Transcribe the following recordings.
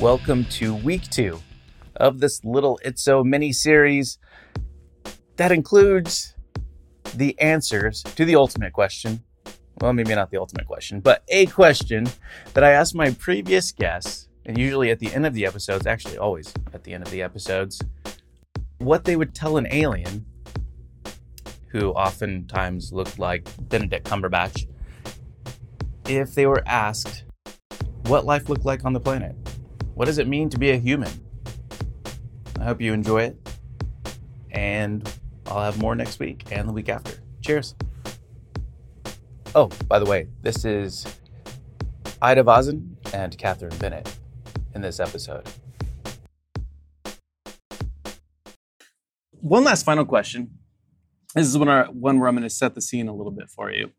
Welcome to week two of this little It's So mini series that includes the answers to the ultimate question. Well, maybe not the ultimate question, but a question that I asked my previous guests, and usually at the end of the episodes, actually, always at the end of the episodes, what they would tell an alien who oftentimes looked like Benedict Cumberbatch if they were asked what life looked like on the planet. What does it mean to be a human? I hope you enjoy it. And I'll have more next week and the week after. Cheers. Oh, by the way, this is Ida Vazen and Catherine Bennett in this episode. One last final question. This is one, our, one where I'm going to set the scene a little bit for you.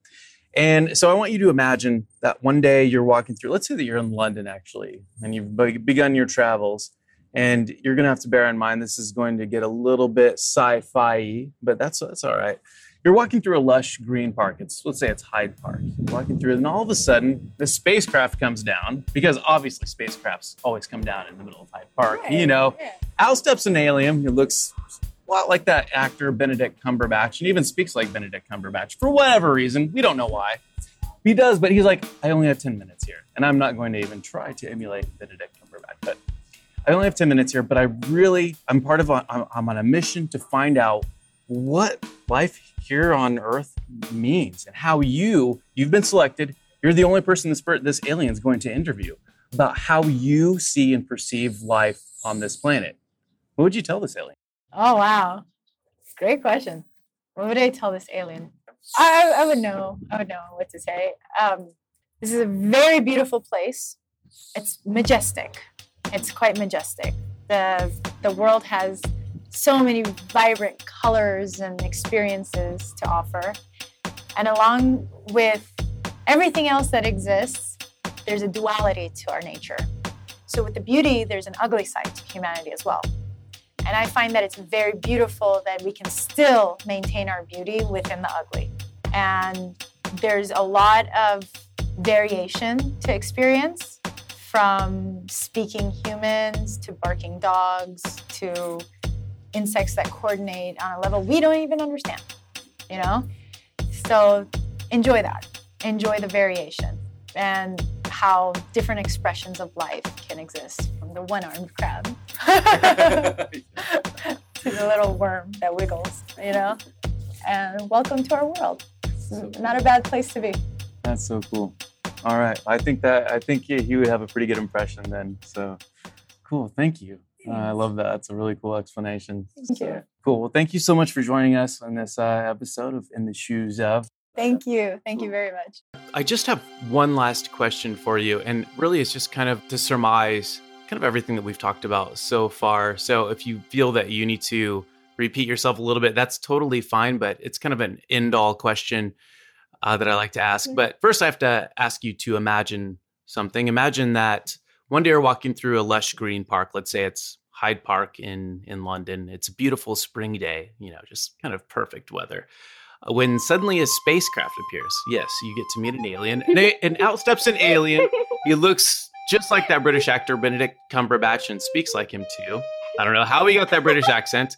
And so I want you to imagine that one day you're walking through, let's say that you're in London actually, and you've begun your travels. And you're going to have to bear in mind this is going to get a little bit sci fi but that's, that's all right. You're walking through a lush green park. It's let's say it's Hyde Park. You're walking through, and all of a sudden, the spacecraft comes down because obviously spacecrafts always come down in the middle of Hyde Park. Right, You know, out steps an alien who looks a lot like that actor Benedict Cumberbatch, and even speaks like Benedict Cumberbatch for whatever reason. We don't know why. He does, but he's like, I only have 10 minutes here. And I'm not going to even try to emulate Benedict Cumberbatch. But I only have 10 minutes here, but I really, I'm part of, a, I'm, I'm on a mission to find out what life here on Earth means and how you, you've been selected. You're the only person this, this alien's going to interview about how you see and perceive life on this planet. What would you tell this alien? Oh wow, great question. What would I tell this alien? I, I would know. I would know what to say. Um, this is a very beautiful place. It's majestic. It's quite majestic. the The world has so many vibrant colors and experiences to offer, and along with everything else that exists, there's a duality to our nature. So with the beauty, there's an ugly side to humanity as well. And I find that it's very beautiful that we can still maintain our beauty within the ugly. And there's a lot of variation to experience from speaking humans to barking dogs to insects that coordinate on a level we don't even understand, you know? So enjoy that. Enjoy the variation and how different expressions of life can exist the one armed crab to the little worm that wiggles, you know? And welcome to our world. It's not a bad place to be. That's so cool. All right. I think that, I think yeah, he would have a pretty good impression then. So cool. Thank you. Uh, I love that. That's a really cool explanation. Thank you. Cool. Well, thank you so much for joining us on this uh, episode of In the Shoes of. Thank you. Thank you very much. I just have one last question for you, and really it's just kind of to surmise kind of everything that we've talked about so far. So if you feel that you need to repeat yourself a little bit, that's totally fine, but it's kind of an end all question uh, that I like to ask. But first, I have to ask you to imagine something. Imagine that one day you're walking through a lush green park. Let's say it's Hyde Park in in London. It's a beautiful spring day, you know, just kind of perfect weather. Uh, When suddenly a spacecraft appears, yes, you get to meet an alien, and, a- and out steps an alien. He looks just like that British actor Benedict Cumberbatch and speaks like him too. I don't know how he got that British accent.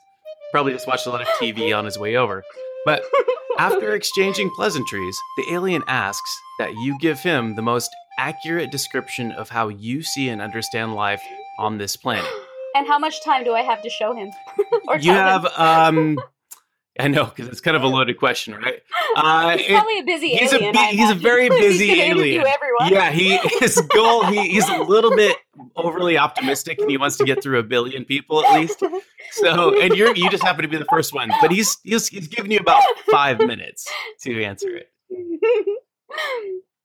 Probably just watched a lot of TV on his way over. But after exchanging pleasantries, the alien asks that you give him the most accurate description of how you see and understand life on this planet. And how much time do I have to show him? or You have, him? um, I know, because it's kind of a loaded question, right? Uh, he's probably a busy he's alien. I he's a very busy alien. Yeah, he his goal. He, he's a little bit overly optimistic, and he wants to get through a billion people at least. So, and you're you just happen to be the first one, but he's he's he's giving you about five minutes to answer it.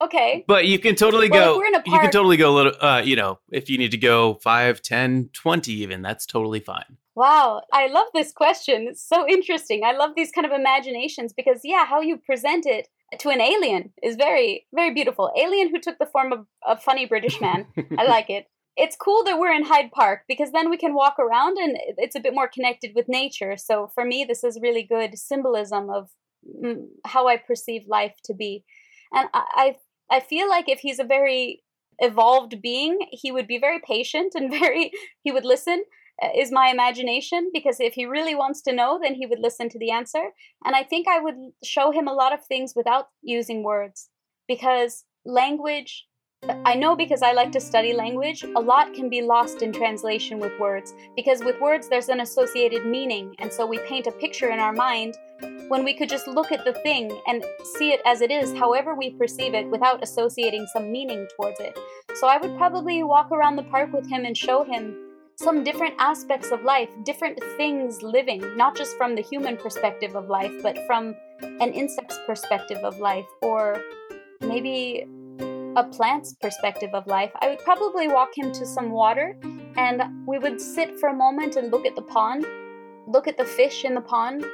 okay. But you can totally Well, go. a you can totally go a little. Uh, you know, if you need to go five, ten, twenty, even that's totally fine. Wow, I love this question. It's so interesting. I love these kind of imaginations because, yeah, how you present it to an alien is very, very beautiful. Alien who took the form of a funny British man. I like it. It's cool that we're in Hyde Park because then we can walk around and it's a bit more connected with nature. So for me, this is really good symbolism of mm, how I perceive life to be. And I, I, I feel like if he's a very evolved being, he would be very patient and very, he would listen, is my imagination, because if he really wants to know, then he would listen to the answer. And I think I would show him a lot of things without using words, because language I know because I like to study language, a lot can be lost in translation with words, because with words there's an associated meaning, and so we paint a picture in our mind when we could just look at the thing and see it as it is, however we perceive it, without associating some meaning towards it. So I would probably walk around the park with him and show him some different aspects of life, different things living, not just from the human perspective of life, but from an insect's perspective of life, or maybe a plant's perspective of life, I would probably walk him to some water and we would sit for a moment and look at the pond, look at the fish in the pond,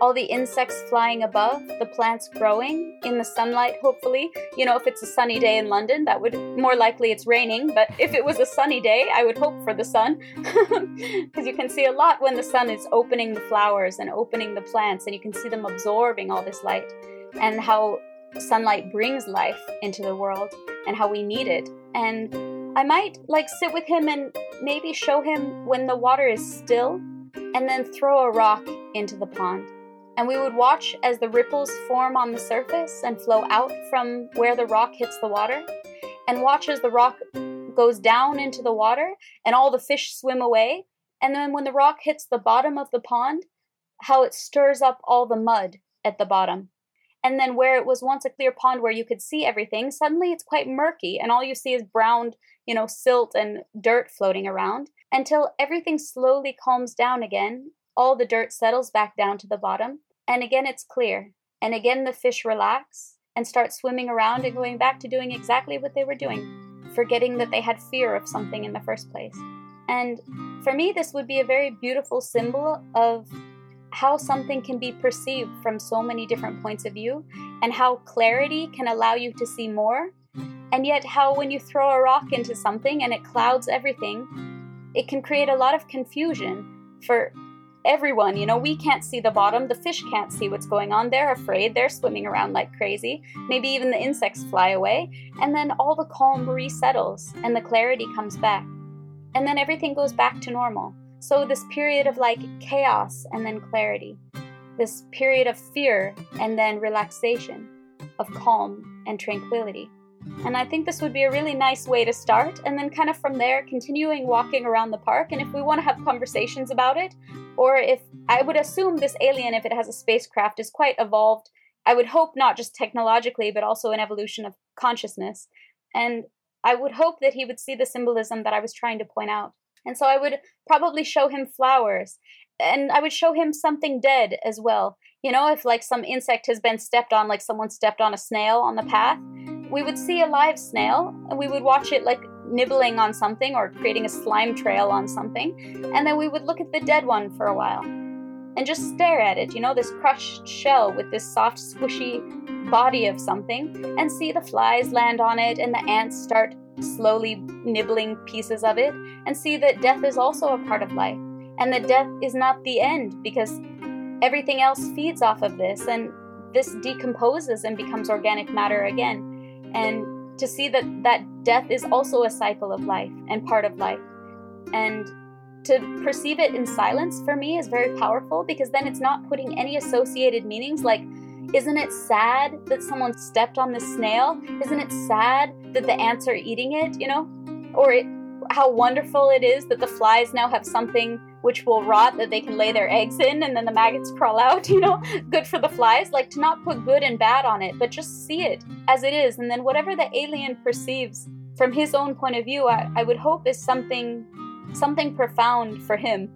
all the insects flying above, the plants growing in the sunlight, hopefully. You know, if it's a sunny day in London, that would more likely it's raining, but if it was a sunny day, I would hope for the sun. Because you can see a lot when the sun is opening the flowers and opening the plants, and you can see them absorbing all this light, and how sunlight brings life into the world and how we need it. And I might like sit with him and maybe show him when the water is still and then throw a rock into the pond. And we would watch as the ripples form on the surface and flow out from where the rock hits the water, and watch as the rock goes down into the water and all the fish swim away. And then when the rock hits the bottom of the pond, how it stirs up all the mud at the bottom. And then where it was once a clear pond where you could see everything suddenly it's quite murky and all you see is brown you know silt and dirt floating around. Until everything slowly calms down again all the dirt settles back down to the bottom and again it's clear. And again the fish relax and start swimming around and going back to doing exactly what they were doing forgetting that they had fear of something in the first place. And for me this would be a very beautiful symbol of how something can be perceived from so many different points of view, and how clarity can allow you to see more, and yet how when you throw a rock into something and it clouds everything, it can create a lot of confusion for everyone. You know, we can't see the bottom, the fish can't see what's going on, they're afraid, they're swimming around like crazy, maybe even the insects fly away, and then all the calm resettles and the clarity comes back. And then everything goes back to normal. So, this period of like chaos and then clarity, this period of fear and then relaxation, of calm and tranquility. And I think this would be a really nice way to start, and then kind of from there, continuing walking around the park. And if we want to have conversations about it, or if I would assume this alien, if it has a spacecraft, is quite evolved, I would hope not just technologically, but also an evolution of consciousness. And I would hope that he would see the symbolism that I was trying to point out. And so I would probably show him flowers and I would show him something dead as well. You know, if like some insect has been stepped on, like someone stepped on a snail on the path, we would see a live snail and we would watch it like nibbling on something or creating a slime trail on something. And then we would look at the dead one for a while and just stare at it, you know, this crushed shell with this soft, squishy body of something, and see the flies land on it and the ants start slowly nibbling pieces of it, and see that death is also a part of life, and that death is not the end because everything else feeds off of this, and this decomposes and becomes organic matter again. And to see that that death is also a cycle of life and part of life. And to perceive it in silence for me is very powerful because then it's not putting any associated meanings like isn't it sad that someone stepped on the snail? Isn't it sad that the ants are eating it, you know? Or it, how wonderful it is that the flies now have something which will rot that they can lay their eggs in and then the maggots crawl out, you know? Good for the flies. Like to not put good and bad on it, but just see it as it is. And then whatever the alien perceives from his own point of view, I, I would hope is something something profound for him.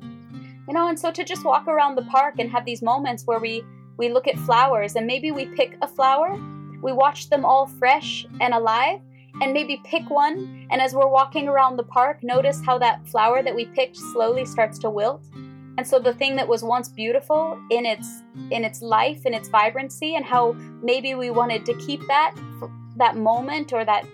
You know, and so to just walk around the park and have these moments where we we look at flowers and maybe we pick a flower, we watch them all fresh and alive, and maybe pick one. And as we're walking around the park, notice how that flower that we picked slowly starts to wilt. And so the thing that was once beautiful in its in its life, in its vibrancy, and how maybe we wanted to keep that that moment or that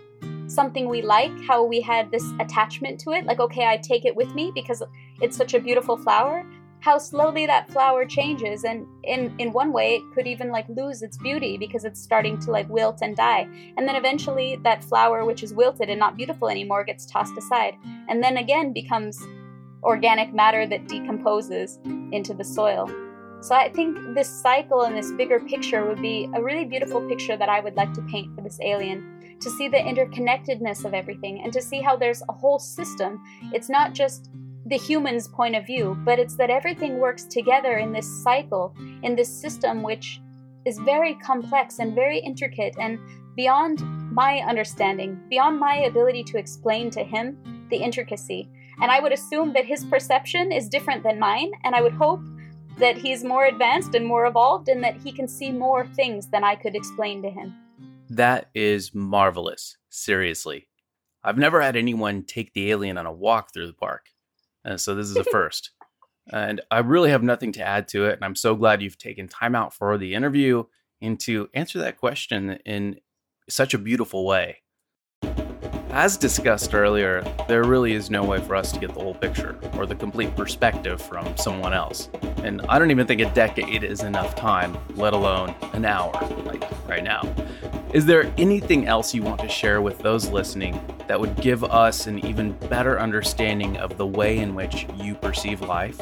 something we like, how we had this attachment to it, like okay, I take it with me because it's such a beautiful flower how slowly that flower changes. And in in one way it could even like lose its beauty because it's starting to like wilt and die. And then eventually that flower which is wilted and not beautiful anymore gets tossed aside. And then again becomes organic matter that decomposes into the soil. So i think this cycle and this bigger picture would be a really beautiful picture that i would like to paint for this alien to see the interconnectedness of everything and to see how there's a whole system. It's not just the human's point of view, but it's that everything works together in this cycle, in this system, which is very complex and very intricate and beyond my understanding, beyond my ability to explain to him the intricacy. And I would assume that his perception is different than mine, and I would hope that he's more advanced and more evolved and that he can see more things than I could explain to him. That is marvelous. Seriously. I've never had anyone take the alien on a walk through the park. So this is a first. and I really have nothing to add to it. And I'm so glad you've taken time out for the interview and to answer that question in such a beautiful way. As discussed earlier, there really is no way for us to get the whole picture or the complete perspective from someone else. And I don't even think a decade is enough time, let alone an hour, like right now. Is there anything else you want to share with those listening that would give us an even better understanding of the way in which you perceive life?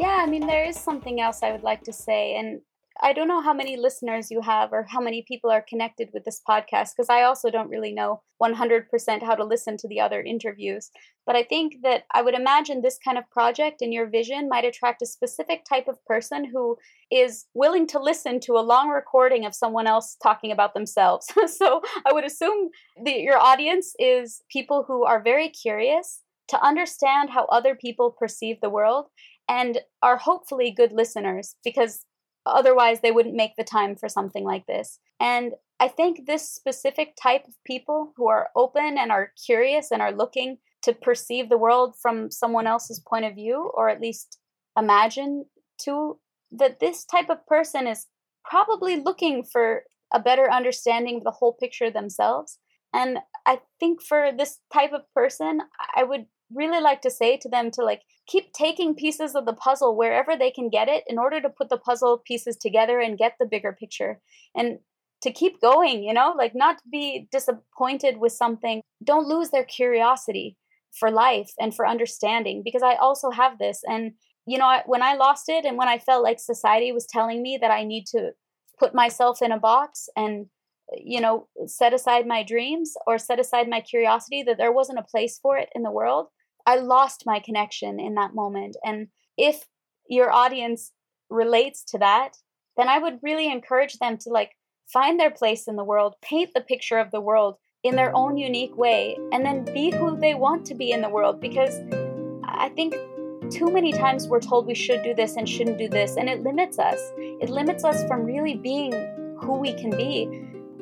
Yeah, I mean, there is something else I would like to say. And I don't know how many listeners you have or how many people are connected with this podcast because I also don't really know 100% how to listen to the other interviews. But I think that I would imagine this kind of project and your vision might attract a specific type of person who is willing to listen to a long recording of someone else talking about themselves. so I would assume that your audience is people who are very curious to understand how other people perceive the world and are hopefully good listeners because Otherwise, they wouldn't make the time for something like this. And I think this specific type of people who are open and are curious and are looking to perceive the world from someone else's point of view, or at least imagine to, that this type of person is probably looking for a better understanding of the whole picture themselves. And I think for this type of person, I would really like to say to them to like keep taking pieces of the puzzle wherever they can get it in order to put the puzzle pieces together and get the bigger picture and to keep going you know? Like not be disappointed with something. Don't lose their curiosity for life and for understanding because i also have this and you know when i lost it and when i felt like society was telling me that i need to put myself in a box and you know set aside my dreams or set aside my curiosity that there wasn't a place for it in the world I lost my connection in that moment. And if your audience relates to that, then I would really encourage them to like find their place in the world, paint the picture of the world in their own unique way, and then be who they want to be in the world. Because I think too many times we're told we should do this and shouldn't do this, and it limits us. It limits us from really being who we can be.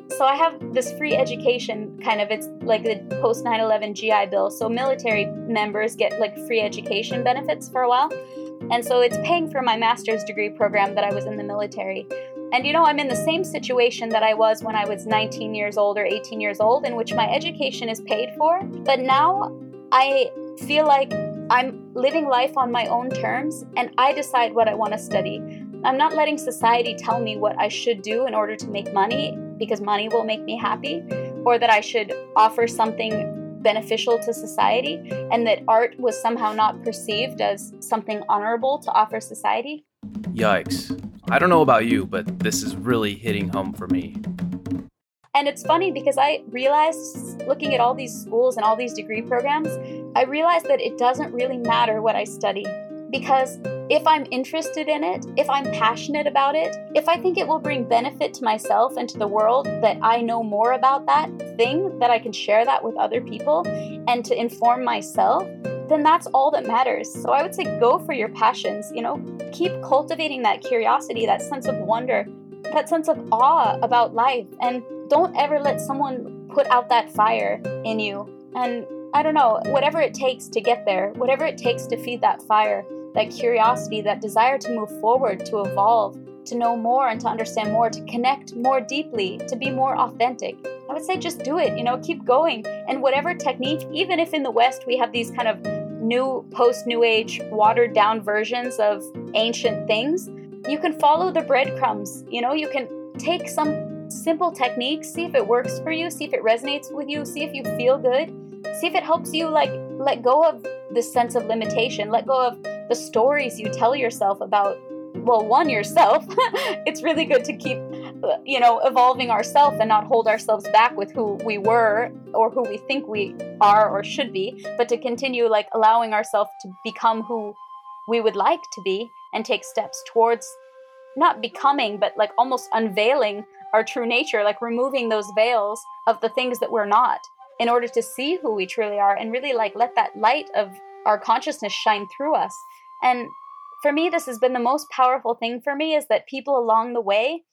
So I have this free education kind of it's like the post 9/11 GI Bill. So military members get like free education benefits for a while. And so it's paying for my master's degree program that I was in the military. And you know, I'm in the same situation that I was when I was 19 years old or 18 years old in which my education is paid for, but now I feel like I'm living life on my own terms and I decide what I want to study. I'm not letting society tell me what I should do in order to make money because money will make me happy, or that I should offer something beneficial to society, and that art was somehow not perceived as something honorable to offer society. Yikes. I don't know about you, but this is really hitting home for me. And it's funny because I realized looking at all these schools and all these degree programs, I realized that it doesn't really matter what I study because if I'm interested in it, if I'm passionate about it, if I think it will bring benefit to myself and to the world that I know more about that thing, that I can share that with other people and to inform myself, then that's all that matters. So I would say go for your passions, you know, keep cultivating that curiosity, that sense of wonder, that sense of awe about life, and don't ever let someone put out that fire in you. And I don't know, whatever it takes to get there, whatever it takes to feed that fire, that curiosity, that desire to move forward, to evolve, to know more and to understand more, to connect more deeply, to be more authentic. I would say just do it, you know, keep going. And whatever technique, even if in the West we have these kind of new post New Age, watered down versions of ancient things. You can follow the breadcrumbs. You know, you can take some simple techniques, see if it works for you, see if it resonates with you, see if you feel good, see if it helps you like let go of the sense of limitation, let go of the stories you tell yourself about well, one yourself. it's really good to keep you know, evolving ourselves and not hold ourselves back with who we were or who we think we are or should be, but to continue like allowing ourselves to become who we would like to be and take steps towards not becoming, but like almost unveiling our true nature, like removing those veils of the things that we're not in order to see who we truly are and really like let that light of our consciousness shine through us. And for me, this has been the most powerful thing for me is that people along the way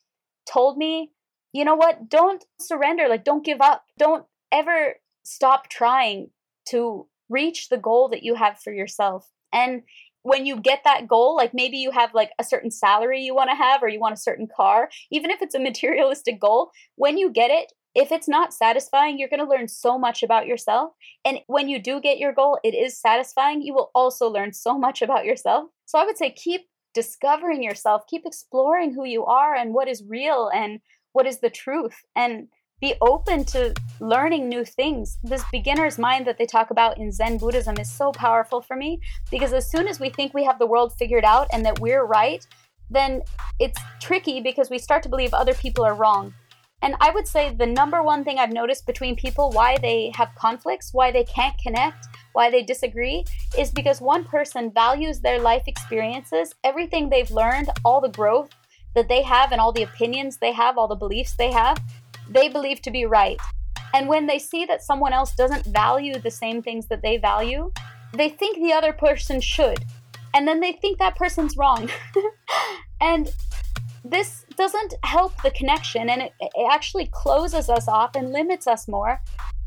told me, you know what, don't surrender, like, don't give up, don't ever stop trying to reach the goal that you have for yourself. And when you get that goal, like maybe you have like a certain salary you want to have or you want a certain car, even if it's a materialistic goal, when you get it, if it's not satisfying, you're going to learn so much about yourself. And when you do get your goal, it is satisfying, you will also learn so much about yourself. So I would say keep discovering yourself, keep exploring who you are and what is real and what is the truth, and be open to learning new things. This beginner's mind that they talk about in Zen Buddhism is so powerful for me because as soon as we think we have the world figured out and that we're right, then it's tricky because we start to believe other people are wrong. And I would say the number one thing I've noticed between people why they have conflicts, why they can't connect, why they disagree, is because one person values their life experiences, everything they've learned, all the growth that they have, and all the opinions they have, all the beliefs they have, they believe to be right. And when they see that someone else doesn't value the same things that they value, they think the other person should. And then they think that person's wrong. and this doesn't help the connection and it, it, actually closes us off and limits us more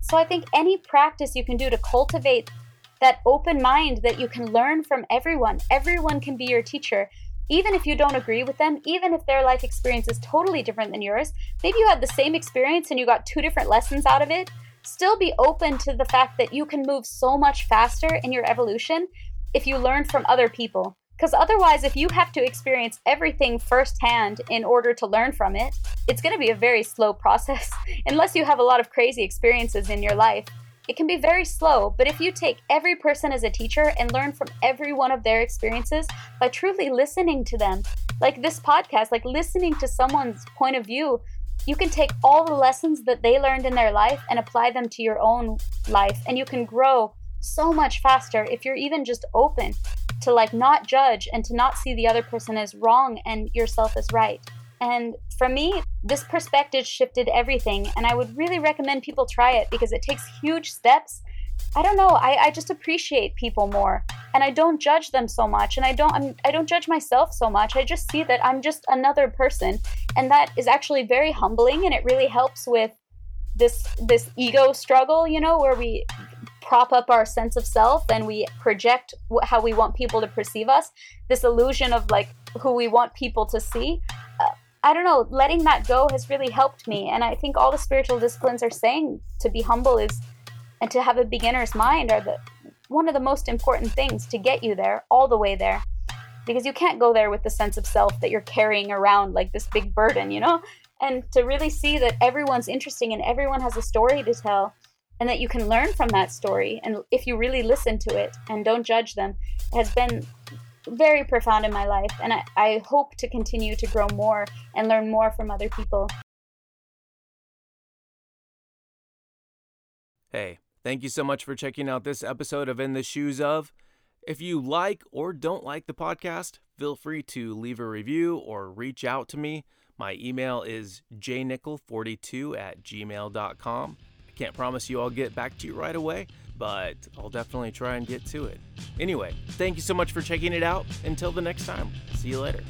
so I think any practice you can do to cultivate that open mind that you can learn from everyone, everyone can be your teacher. Even if you don't agree with them, even if their life experience is totally different than yours, maybe you had the same experience and you got two different lessons out of it. Still be open to the fact that you can move so much faster in your evolution if you learn from other people. Because otherwise, if you have to experience everything firsthand in order to learn from it, it's going to be a very slow process. Unless you have a lot of crazy experiences in your life, it can be very slow. But if you take every person as a teacher and learn from every one of their experiences by truly listening to them, like this podcast, like listening to someone's point of view, you can take all the lessons that they learned in their life and apply them to your own life. And you can grow so much faster if you're even just open to like not judge and to not see the other person as wrong and yourself as right. And for me, this perspective shifted everything. And I would really recommend people try it because it takes huge steps. I don't know. I, I just appreciate people more, and I don't judge them so much, and I don't I'm, I don't judge myself so much. I just see that I'm just another person, and that is actually very humbling, and it really helps with this this ego struggle, you know, where we prop up our sense of self and we project how we want people to perceive us this illusion of like who we want people to see uh, i don't know letting that go has really helped me. And i think all the spiritual disciplines are saying to be humble is and to have a beginner's mind are the one of the most important things to get you there all the way there. Because you can't go there with the sense of self that you're carrying around like this big burden you know? And to really see that everyone's interesting and everyone has a story to tell and that you can learn from that story. And if you really listen to it and don't judge them has been very profound in my life. And I, I hope to continue to grow more and learn more from other people. Hey thank you so much for checking out this episode of in the shoes of. If you like or don't like the podcast feel free to leave a review or reach out to me. My email is jnickel42 at gmail.com can't promise you I'll get back to you right away, but I'll definitely try and get to it. Anyway, thank you so much for checking it out. Until the next time, see you later.